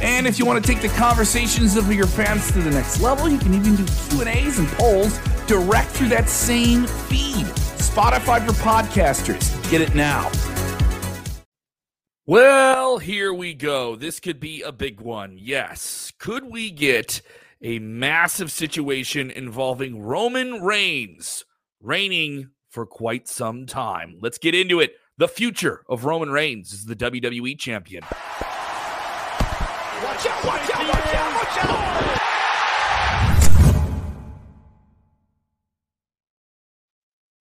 And if you want to take the conversations of your fans to the next level, you can even do Q&As and polls direct through that same feed. Spotify for podcasters. Get it now. Well, here we go. This could be a big one. Yes. Could we get a massive situation involving Roman Reigns reigning for quite some time? Let's get into it. The future of Roman Reigns is the WWE champion. Watch out, watch out, watch out, watch out!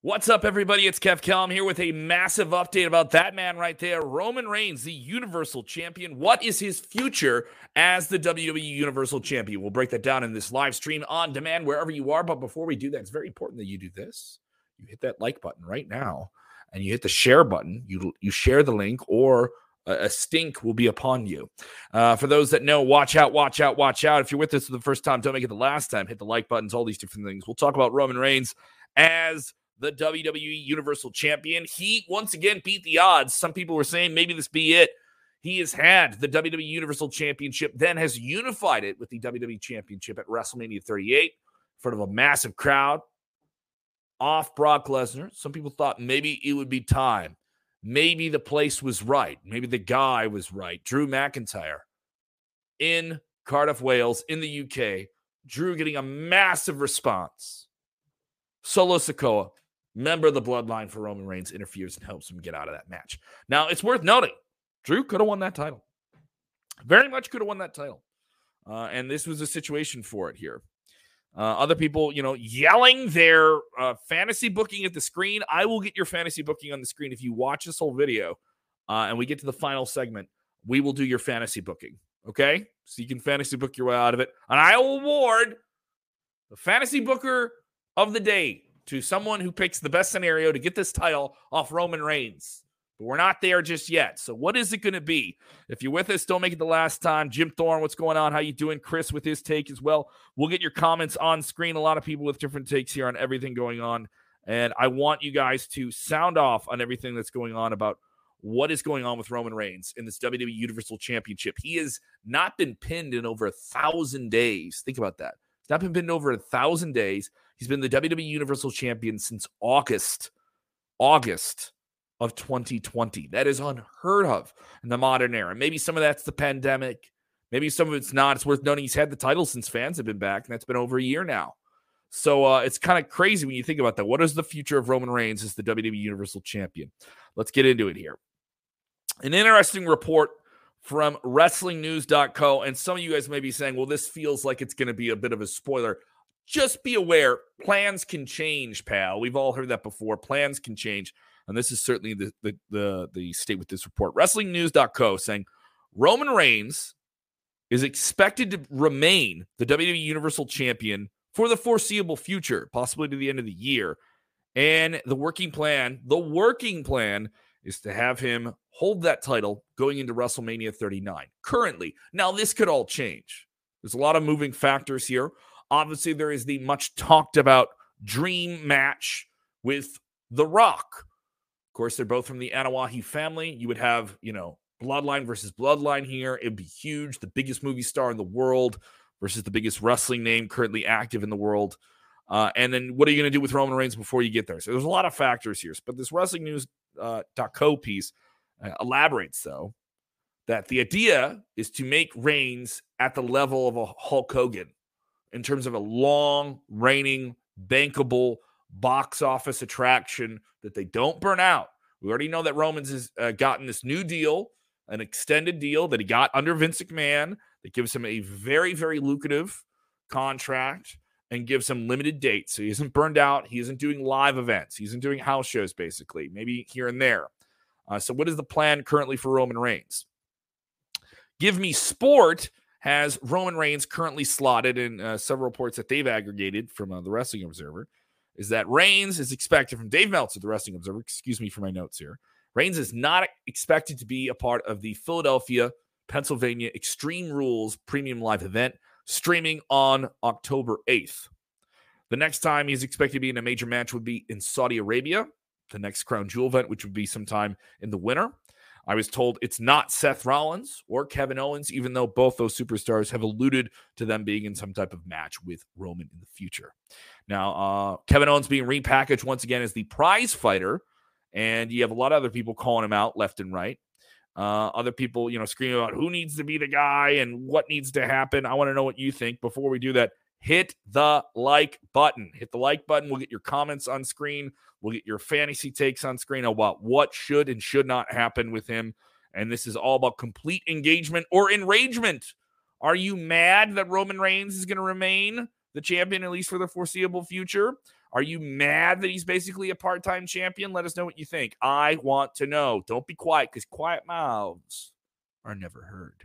What's up, everybody? It's Kev Kellam here with a massive update about that man right there, Roman Reigns, the Universal Champion. What is his future as the WWE Universal Champion? We'll break that down in this live stream on demand wherever you are. But before we do that, it's very important that you do this. You hit that like button right now, and you hit the share button. You you share the link, or a stink will be upon you. Uh, for those that know, watch out, watch out, watch out. If you're with us for the first time, don't make it the last time. Hit the like buttons, all these different things. We'll talk about Roman Reigns as the WWE Universal Champion. He once again beat the odds. Some people were saying maybe this be it. He has had the WWE Universal Championship, then has unified it with the WWE Championship at WrestleMania 38 in front of a massive crowd off Brock Lesnar. Some people thought maybe it would be time maybe the place was right. Maybe the guy was right. Drew McIntyre in Cardiff, Wales, in the UK. Drew getting a massive response. Solo Sikoa, member of the bloodline for Roman Reigns, interferes and helps him get out of that match. Now, it's worth noting Drew could have won that title. Very much could have won that title. Uh, and this was a situation for it here. Uh, other people, you know, yelling their uh, fantasy booking at the screen. I will get your fantasy booking on the screen if you watch this whole video uh, and we get to the final segment. We will do your fantasy booking. Okay. So you can fantasy book your way out of it. And I will award the fantasy booker of the day to someone who picks the best scenario to get this title off Roman Reigns. But we're not there just yet. So what is it going to be? If you're with us, don't make it the last time. Jim Thorne, what's going on? How you doing? Chris with his take as well. We'll get your comments on screen. A lot of people with different takes here on everything going on. And I want you guys to sound off on everything that's going on about what is going on with Roman Reigns in this WWE Universal Championship. He has not been pinned in over a thousand days. Think about that. He's not been pinned over a thousand days. He's been the WWE Universal Champion since August. August of 2020. That is unheard of in the modern era. Maybe some of that's the pandemic. Maybe some of it's not. It's worth noting he's had the title since fans have been back, and that's been over a year now. So uh, it's kind of crazy when you think about that. What is the future of Roman Reigns as the WWE Universal Champion? Let's get into it here. An interesting report from WrestlingNews.co, and some of you guys may be saying, "Well, this feels like it's going to be a bit of a spoiler." Just be aware, plans can change, pal. We've all heard that before. Plans can change and this is certainly the the the, the state with this report. WrestlingNews.co saying Roman Reigns is expected to remain the WWE Universal Champion for the foreseeable future, possibly to the end of the year. And the working plan, the working plan is to have him hold that title going into WrestleMania 39 currently. Now, this could all change. There's a lot of moving factors here. Obviously, there is the much talked about dream match with The Rock course, they're both from the Anoa'i family. You would have, you know, bloodline versus bloodline here. It'd be huge. The biggest movie star in the world versus the biggest wrestling name currently active in the world. Uh, and then what are you going to do with Roman Reigns before you get there? So there's a lot of factors here. But this wrestling news uh, piece uh, elaborates, though, that the idea is to make Reigns at the level of a Hulk Hogan in terms of a long, reigning, bankable box office attraction that they don't burn out. We already know that Romans has uh, gotten this new deal, an extended deal that he got under Vince McMahon that gives him a very, very lucrative contract and gives him limited dates. So he isn't burned out. He isn't doing live events. He isn't doing house shows, basically, maybe here and there. Uh, so, what is the plan currently for Roman Reigns? Give Me Sport has Roman Reigns currently slotted in uh, several reports that they've aggregated from uh, the Wrestling Observer. Is that Reigns is expected from Dave Meltzer, the Wrestling Observer? Excuse me for my notes here. Reigns is not expected to be a part of the Philadelphia, Pennsylvania Extreme Rules Premium Live event streaming on October 8th. The next time he's expected to be in a major match would be in Saudi Arabia, the next Crown Jewel event, which would be sometime in the winter. I was told it's not Seth Rollins or Kevin Owens, even though both those superstars have alluded to them being in some type of match with Roman in the future. Now, uh, Kevin Owens being repackaged once again as the prize fighter, and you have a lot of other people calling him out left and right. Uh, other people, you know, screaming about who needs to be the guy and what needs to happen. I want to know what you think. Before we do that, hit the like button. Hit the like button. We'll get your comments on screen. We'll get your fantasy takes on screen about what should and should not happen with him. And this is all about complete engagement or enragement. Are you mad that Roman Reigns is going to remain the champion, at least for the foreseeable future? Are you mad that he's basically a part time champion? Let us know what you think. I want to know. Don't be quiet because quiet mouths are never heard.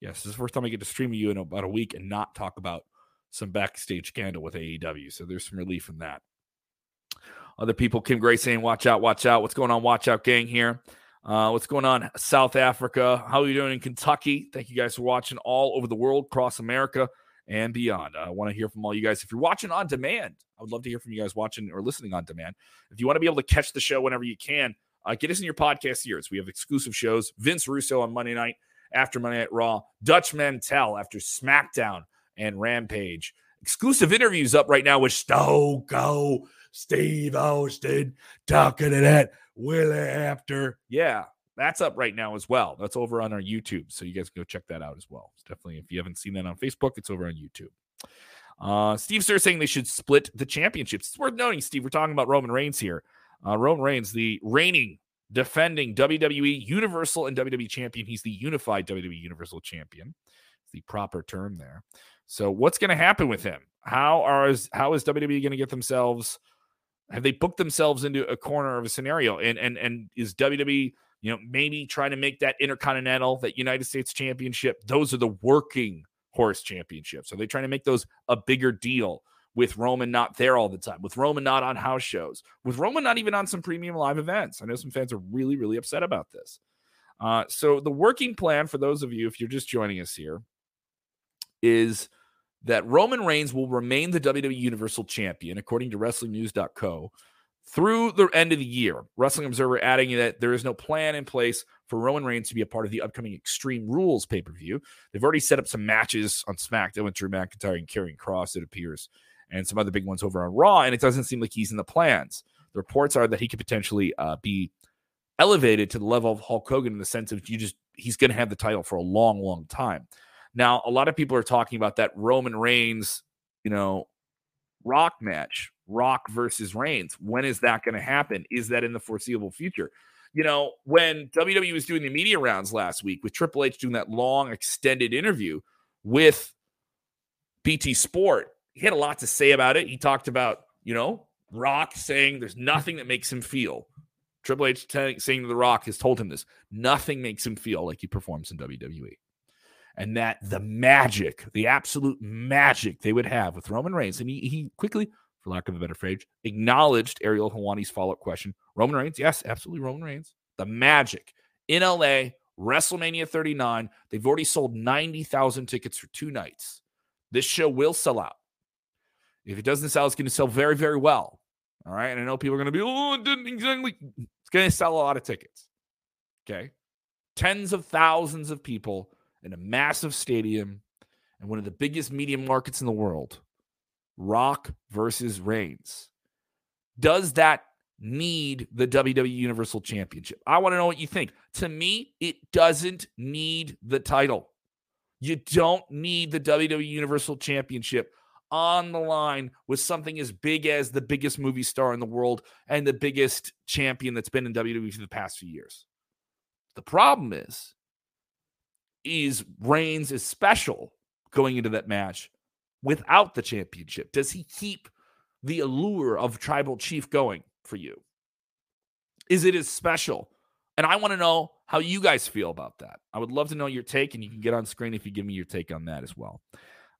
Yes, this is the first time I get to stream you in about a week and not talk about some backstage scandal with AEW. So there's some relief in that. Other people, Kim Gray saying, watch out, watch out. What's going on, watch out, gang here? Uh, what's going on, South Africa? How are you doing in Kentucky? Thank you guys for watching all over the world, across America and beyond. I want to hear from all you guys. If you're watching on demand, I would love to hear from you guys watching or listening on demand. If you want to be able to catch the show whenever you can, uh, get us in your podcast ears. We have exclusive shows. Vince Russo on Monday night after Monday Night Raw, Dutch Mantell after SmackDown and Rampage. Exclusive interviews up right now with Stoko, Steve Austin, talking to that Willie after. Yeah, that's up right now as well. That's over on our YouTube. So you guys can go check that out as well. It's definitely, if you haven't seen that on Facebook, it's over on YouTube. Uh, Steve Sir saying they should split the championships. It's worth noting, Steve, we're talking about Roman Reigns here. Uh, Roman Reigns, the reigning, defending WWE Universal and WWE champion. He's the unified WWE Universal champion. It's the proper term there. So what's going to happen with him? How are how is WWE going to get themselves? Have they booked themselves into a corner of a scenario? And and and is WWE you know maybe trying to make that Intercontinental, that United States Championship? Those are the working horse championships. Are they trying to make those a bigger deal? With Roman not there all the time, with Roman not on house shows, with Roman not even on some premium live events. I know some fans are really, really upset about this. Uh, so, the working plan for those of you, if you're just joining us here, is that Roman Reigns will remain the WWE Universal Champion, according to WrestlingNews.co, through the end of the year. Wrestling Observer adding that there is no plan in place for Roman Reigns to be a part of the upcoming Extreme Rules pay per view. They've already set up some matches on SmackDown with Drew McIntyre and Karrion Kross, it appears, and some other big ones over on Raw, and it doesn't seem like he's in the plans. The reports are that he could potentially uh, be elevated to the level of Hulk Hogan in the sense of you just he's going to have the title for a long, long time. Now, a lot of people are talking about that Roman Reigns, you know, Rock match, Rock versus Reigns. When is that going to happen? Is that in the foreseeable future? You know, when WWE was doing the media rounds last week with Triple H doing that long, extended interview with BT Sport, he had a lot to say about it. He talked about, you know, Rock saying there's nothing that makes him feel. Triple H t- saying to The Rock has told him this nothing makes him feel like he performs in WWE and that the magic, the absolute magic they would have with Roman Reigns. And he, he quickly, for lack of a better phrase, acknowledged Ariel Helwani's follow up question. Roman Reigns, yes, absolutely Roman Reigns. The magic in LA, WrestleMania 39. They've already sold 90,000 tickets for two nights. This show will sell out. If it doesn't sell, it's going to sell very, very well. All right. And I know people are going to be, oh, it didn't exactly. It's going to sell a lot of tickets. Okay. Tens of thousands of people in a massive stadium and one of the biggest media markets in the world, Rock versus Reigns. Does that need the WWE Universal Championship? I want to know what you think. To me, it doesn't need the title. You don't need the WWE Universal Championship on the line with something as big as the biggest movie star in the world and the biggest champion that's been in WWE for the past few years. The problem is is Reigns is special going into that match without the championship? Does he keep the allure of tribal chief going for you? Is it as special And I want to know how you guys feel about that. I would love to know your take, and you can get on screen if you give me your take on that as well.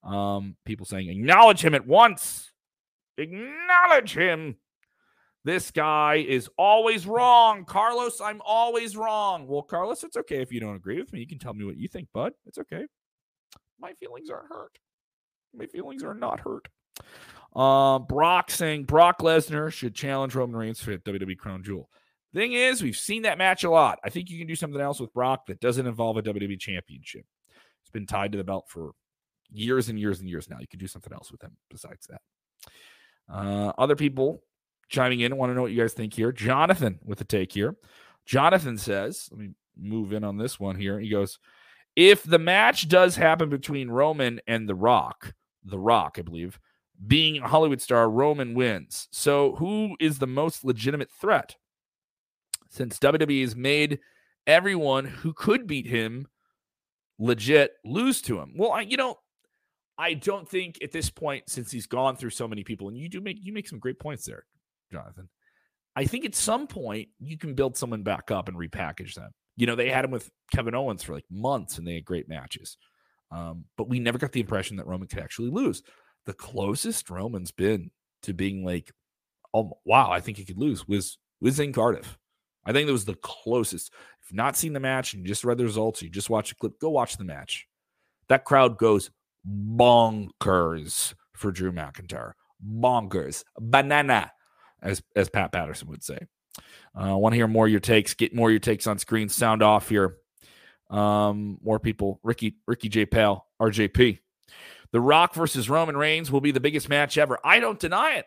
Um, people saying, acknowledge him at once. Acknowledge him. This guy is always wrong. Carlos, I'm always wrong. Well, Carlos, it's okay if you don't agree with me. You can tell me what you think, bud. It's okay. My feelings aren't hurt. My feelings are not hurt. Uh, Brock saying Brock Lesnar should challenge Roman Reigns for WWE Crown Jewel. Thing is, we've seen that match a lot. I think you can do something else with Brock that doesn't involve a WWE Championship. It's been tied to the belt for years and years and years now. You can do something else with him besides that. Uh, other people chiming in I want to know what you guys think here. Jonathan with a take here. Jonathan says, let me move in on this one here. He goes, if the match does happen between Roman and The Rock, The Rock, I believe, being a Hollywood star, Roman wins. So who is the most legitimate threat? Since WWE has made everyone who could beat him legit lose to him. Well, I, you know, I don't think at this point, since he's gone through so many people, and you do make you make some great points there, Jonathan. I think at some point you can build someone back up and repackage them. You know, they had him with Kevin Owens for like months and they had great matches. Um, but we never got the impression that Roman could actually lose the closest Roman's been to being like, oh wow, I think he could lose was was in Cardiff. I think that was the closest. If not seen the match and you just read the results, you just watch a clip, go watch the match. That crowd goes bonkers for Drew McIntyre. Bonkers. Banana, as as Pat Patterson would say. I uh, want to hear more of your takes. Get more of your takes on screen. Sound off here. Um, more people. Ricky Ricky J. Pal, RJP. The Rock versus Roman Reigns will be the biggest match ever. I don't deny it.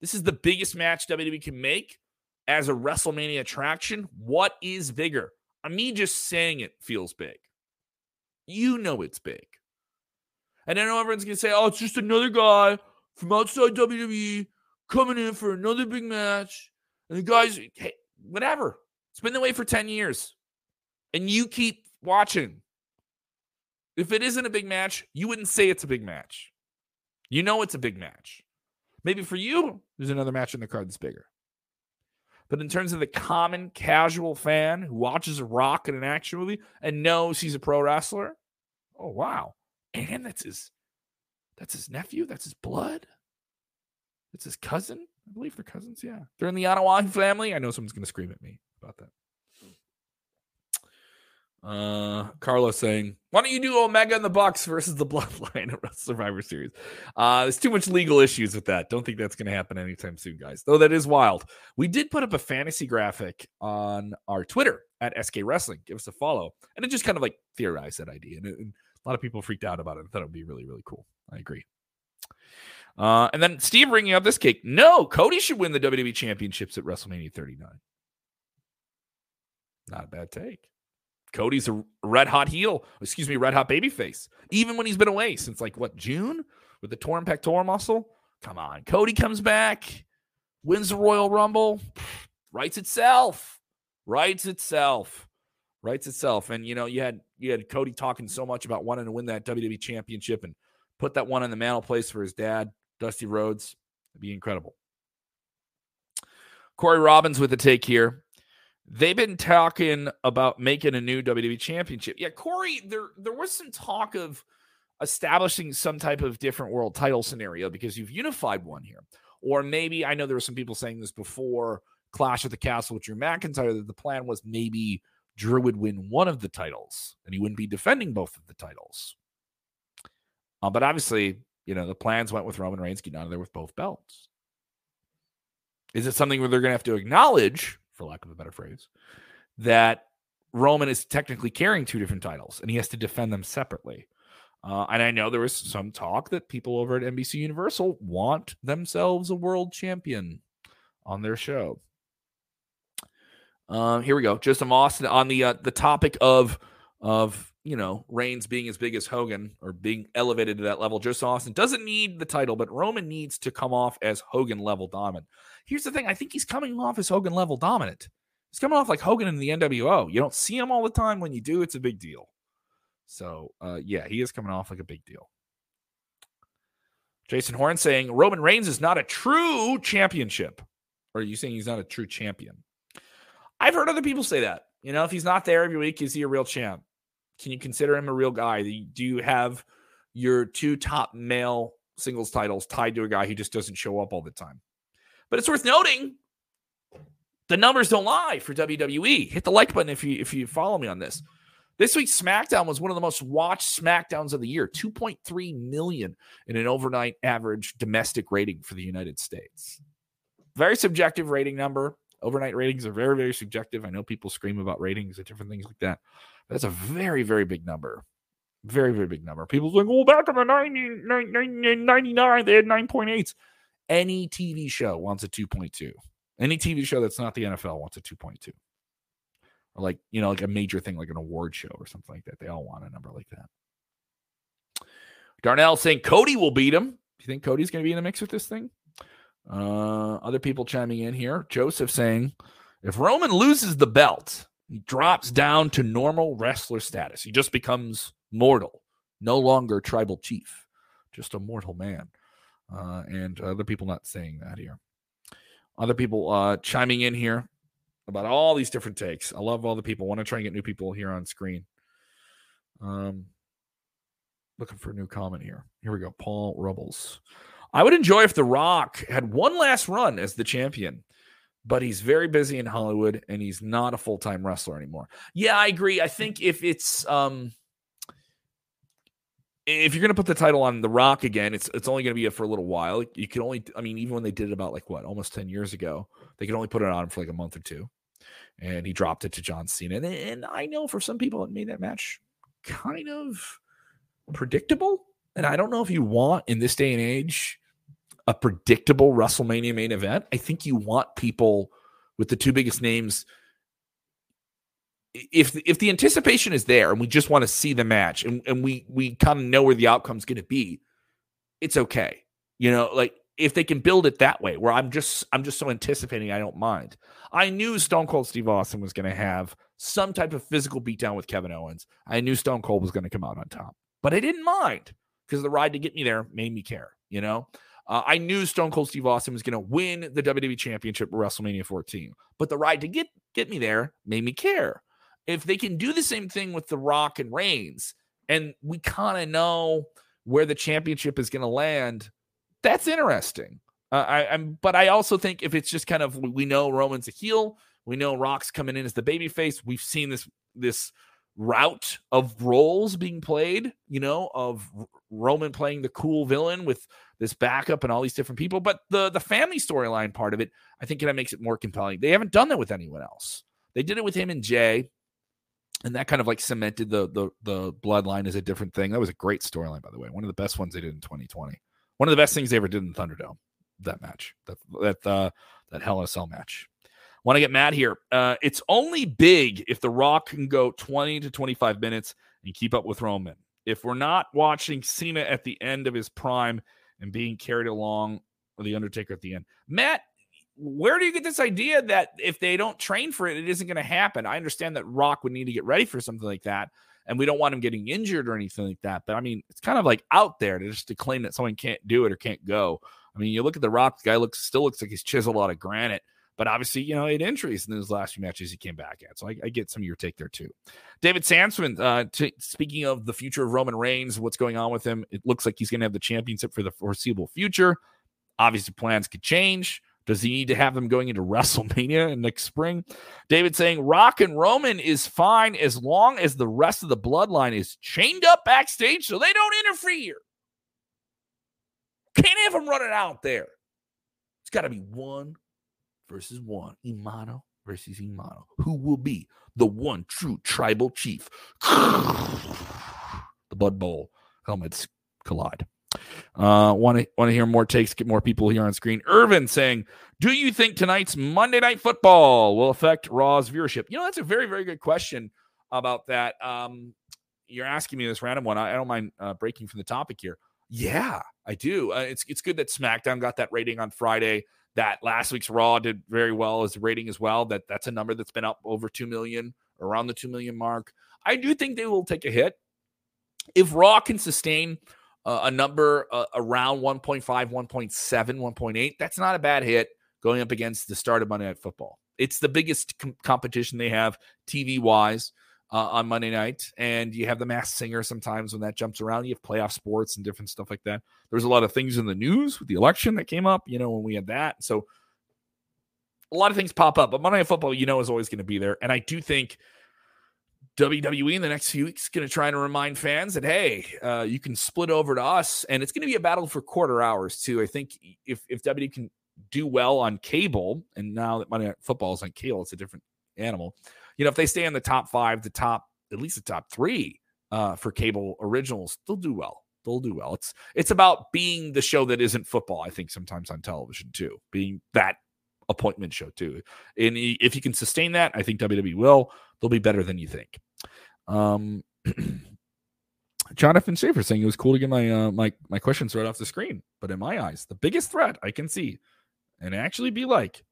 This is the biggest match WWE can make as a WrestleMania attraction. What is bigger? I mean, just saying it feels big. You know it's big. And I know everyone's going to say, oh, it's just another guy from outside WWE coming in for another big match. And the guys, hey, whatever. It's been the way for 10 years. And you keep watching. If it isn't a big match, you wouldn't say it's a big match. You know it's a big match. Maybe for you, there's another match in the card that's bigger. But in terms of the common casual fan who watches a rock in an action movie and knows he's a pro wrestler, oh wow. And that's his that's his nephew, that's his blood. That's his cousin. I believe they're cousins, yeah. They're in the Anoa'i family. I know someone's gonna scream at me about that. Uh, Carlos saying, "Why don't you do Omega in the Bucks versus the Bloodline at Survivor Series?" Uh, there's too much legal issues with that. Don't think that's going to happen anytime soon, guys. Though that is wild. We did put up a fantasy graphic on our Twitter at SK Wrestling. Give us a follow, and it just kind of like theorized that idea, and, it, and a lot of people freaked out about it. and thought it would be really, really cool. I agree. Uh, and then Steve bringing up this cake. No, Cody should win the WWE Championships at WrestleMania 39. Not a bad take. Cody's a red hot heel, excuse me, red hot baby face. Even when he's been away since like what, June with the torn pectoral muscle? Come on. Cody comes back, wins the Royal Rumble, writes itself. Writes itself. Writes itself. And you know, you had you had Cody talking so much about wanting to win that WWE championship and put that one in the mantle place for his dad, Dusty Rhodes. It'd be incredible. Corey Robbins with the take here. They've been talking about making a new WWE championship. Yeah, Corey, there there was some talk of establishing some type of different world title scenario because you've unified one here. Or maybe I know there were some people saying this before Clash at the Castle with Drew McIntyre that the plan was maybe Drew would win one of the titles and he wouldn't be defending both of the titles. Uh, but obviously, you know, the plans went with Roman Reigns getting out of there with both belts. Is it something where they're going to have to acknowledge for lack of a better phrase, that Roman is technically carrying two different titles and he has to defend them separately. Uh, and I know there was some talk that people over at NBC Universal want themselves a world champion on their show. Um, here we go. Justin Austin on the uh, the topic of of you know Reigns being as big as Hogan or being elevated to that level. Justin Austin doesn't need the title, but Roman needs to come off as Hogan level dominant. Here's the thing: I think he's coming off as Hogan level dominant. He's coming off like Hogan in the NWO. You don't see him all the time. When you do, it's a big deal. So, uh, yeah, he is coming off like a big deal. Jason Horn saying Roman Reigns is not a true championship. Or are you saying he's not a true champion? I've heard other people say that. You know, if he's not there every week, is he a real champ? Can you consider him a real guy? Do you have your two top male singles titles tied to a guy who just doesn't show up all the time? But it's worth noting the numbers don't lie for WWE. Hit the like button if you if you follow me on this. This week's SmackDown was one of the most watched SmackDowns of the year, 2.3 million in an overnight average domestic rating for the United States. Very subjective rating number. Overnight ratings are very, very subjective. I know people scream about ratings and different things like that. That's a very, very big number. Very, very big number. People like, well, oh, back in the 90, 99, they had 9.8s. Any TV show wants a 2.2. Any TV show that's not the NFL wants a 2.2. Or like, you know, like a major thing like an award show or something like that. They all want a number like that. Darnell saying Cody will beat him. Do you think Cody's going to be in the mix with this thing? Uh, other people chiming in here. Joseph saying, if Roman loses the belt, he drops down to normal wrestler status. He just becomes mortal, no longer tribal chief, just a mortal man. Uh, and other people not saying that here. Other people uh, chiming in here about all these different takes. I love all the people. want to try and get new people here on screen. Um, looking for a new comment here. Here we go. Paul Rubbles. I would enjoy if The Rock had one last run as the champion, but he's very busy in Hollywood and he's not a full time wrestler anymore. Yeah, I agree. I think if it's um if you're going to put the title on The Rock again, it's it's only going to be for a little while. You can only, I mean, even when they did it about like what, almost ten years ago, they could only put it on for like a month or two, and he dropped it to John Cena. And, and I know for some people, it made that match kind of predictable. And I don't know if you want in this day and age a predictable WrestleMania main event. I think you want people with the two biggest names. If if the anticipation is there and we just want to see the match and, and we we kind of know where the outcome's going to be, it's okay. You know, like if they can build it that way, where I'm just I'm just so anticipating, I don't mind. I knew Stone Cold Steve Austin was going to have some type of physical beatdown with Kevin Owens. I knew Stone Cold was going to come out on top, but I didn't mind because the ride to get me there made me care. You know, uh, I knew Stone Cold Steve Austin was going to win the WWE Championship at WrestleMania 14, but the ride to get get me there made me care. If they can do the same thing with The Rock and Reigns, and we kind of know where the championship is going to land, that's interesting. Uh, I, am but I also think if it's just kind of we know Roman's a heel, we know Rock's coming in as the baby face. We've seen this this route of roles being played, you know, of Roman playing the cool villain with this backup and all these different people. But the the family storyline part of it, I think, of makes it more compelling. They haven't done that with anyone else. They did it with him and Jey, and that kind of like cemented the the the bloodline as a different thing. That was a great storyline, by the way. One of the best ones they did in 2020. One of the best things they ever did in Thunderdome. That match, that that uh, that Hell in a Cell match. Want to get mad here? Uh, it's only big if The Rock can go 20 to 25 minutes and keep up with Roman. If we're not watching Cena at the end of his prime and being carried along with The Undertaker at the end, Matt, where do you get this idea that if they don't train for it, it isn't going to happen? I understand that Rock would need to get ready for something like that, and we don't want him getting injured or anything like that. But I mean, it's kind of like out there to just to claim that someone can't do it or can't go. I mean, you look at the Rock, the guy looks still looks like he's chiseled out of granite. But obviously, you know, had injuries in those last few matches he came back at. So I, I get some of your take there too. David Sansman, uh, t- speaking of the future of Roman Reigns, what's going on with him, it looks like he's going to have the championship for the foreseeable future. Obviously, plans could change. Does he need to have them going into WrestleMania next spring? David saying Rock and Roman is fine as long as the rest of the bloodline is chained up backstage so they don't interfere. Can't have them running out there. It's got to be one versus one. Imano versus Imano. Who will be the one true tribal chief? the Blood Bowl helmets collide. Uh, want to want to hear more takes? Get more people here on screen. Irvin saying, "Do you think tonight's Monday Night Football will affect Raw's viewership?" You know, that's a very very good question about that. Um, you're asking me this random one. I, I don't mind uh, breaking from the topic here. Yeah, I do. Uh, it's it's good that SmackDown got that rating on Friday that last week's Raw did very well as rating as well. That that's a number that's been up over two million, around the two million mark. I do think they will take a hit if Raw can sustain uh, a number uh, around 1.5, 1.7, 1.8. That's not a bad hit going up against the start of Monday Night Football. It's the biggest com- competition they have TV wise uh, on Monday night. And you have the mass singer sometimes when that jumps around. You have playoff sports and different stuff like that. There's a lot of things in the news with the election that came up, you know, when we had that. So a lot of things pop up, but Monday Night Football, you know, is always going to be there. And I do think WWE in the next few weeks is going to try to remind fans that hey, uh, you can split over to us, and it's going to be a battle for quarter hours too. I think if if WWE can do well on cable, and now that Monday Night Football is on cable, it's a different animal. You know, if they stay in the top five, the top at least the top three uh, for cable originals, they'll do well. They'll do well. It's it's about being the show that isn't football. I think sometimes on television too, being that appointment show too. And if you can sustain that, I think WWE will. They'll be better than you think. Um, Jonathan Schaefer saying it was cool to get my uh, my my questions right off the screen, but in my eyes, the biggest threat I can see, and actually be like,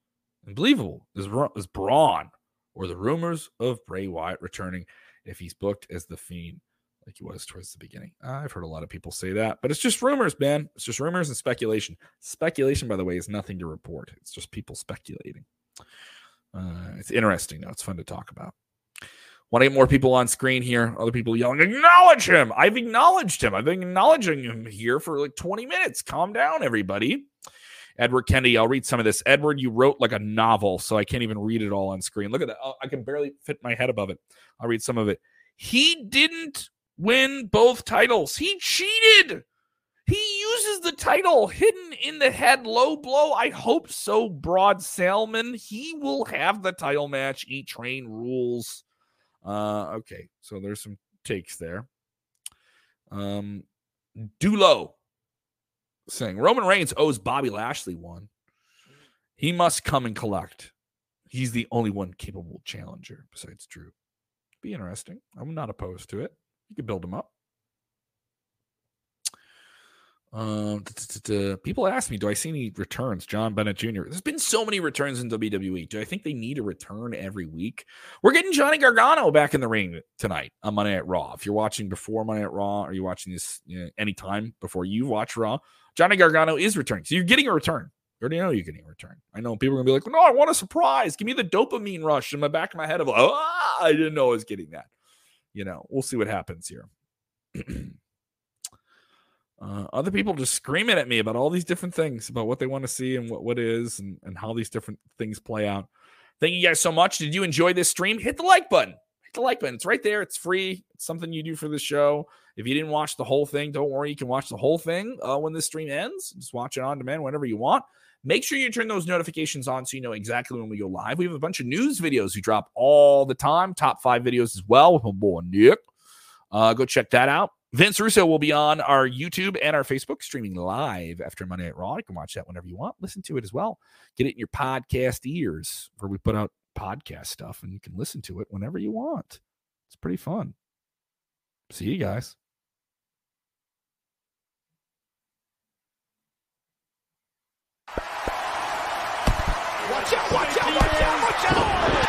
unbelievable, is is Braun or the rumors of Bray Wyatt returning if he's booked as the Fiend like he was towards the beginning. I've heard a lot of people say that, but it's just rumors, man. It's just rumors and speculation. Speculation, by the way, is nothing to report. It's just people speculating. Uh, it's interesting, though. It's fun to talk about. Want to get more people on screen here? Other people yelling, acknowledge him. I've acknowledged him. I've been acknowledging him here for like 20 minutes. Calm down, everybody. Edward Kennedy, I'll read some of this. Edward, you wrote like a novel, so I can't even read it all on screen. Look at that. I can barely fit my head above it. I'll read some of it. He didn't win both titles. He cheated. He uses the title hidden in the head low blow. I hope so, Broad Salmon. He will have the title match. E train rules. Uh, okay, so there's some takes there. Um, Dulo saying Roman Reigns owes Bobby Lashley one. He must come and collect. He's the only one capable challenger besides Drew. Be interesting. I'm not opposed to it. You could build him up. Um, people ask me, do I see any returns? John Bennett Jr. There's been so many returns in WWE. Do I think they need a return every week? We're getting Johnny Gargano back in the ring tonight on Monday at Raw. If you're watching before Monday at Raw, are you watching this you know, anytime before you watch Raw, Johnny Gargano is returning. So you're getting a return. You already know you're getting a return. I know people are gonna be like, no, I want a surprise. Give me the dopamine rush in my back of my head of, oh, I didn't know I was getting that you know, we'll see what happens here. uh, other people just screaming at me about all these different things about what they want to see and what, what is and, and how these different things play out. Thank you guys so much. Did you enjoy this stream? Hit the like button. Hit the like button. It's right there. It's free. It's something you do for the show. If you didn't watch the whole thing, don't worry. You can watch the whole thing uh, when this stream ends. Just watch it on demand whenever you want. Make sure you turn those notifications on so you know exactly when we go live. We have a bunch of news videos we drop all the time, top five videos as well with my boy Nick. Uh, go check that out. Vince Russo will be on our YouTube and our Facebook streaming live after Monday Night Raw. You can watch that whenever you want. Listen to it as well. Get it in your podcast ears where we put out podcast stuff and you can listen to it whenever you want. It's pretty fun. See you guys. Watch out, watch out, watch out.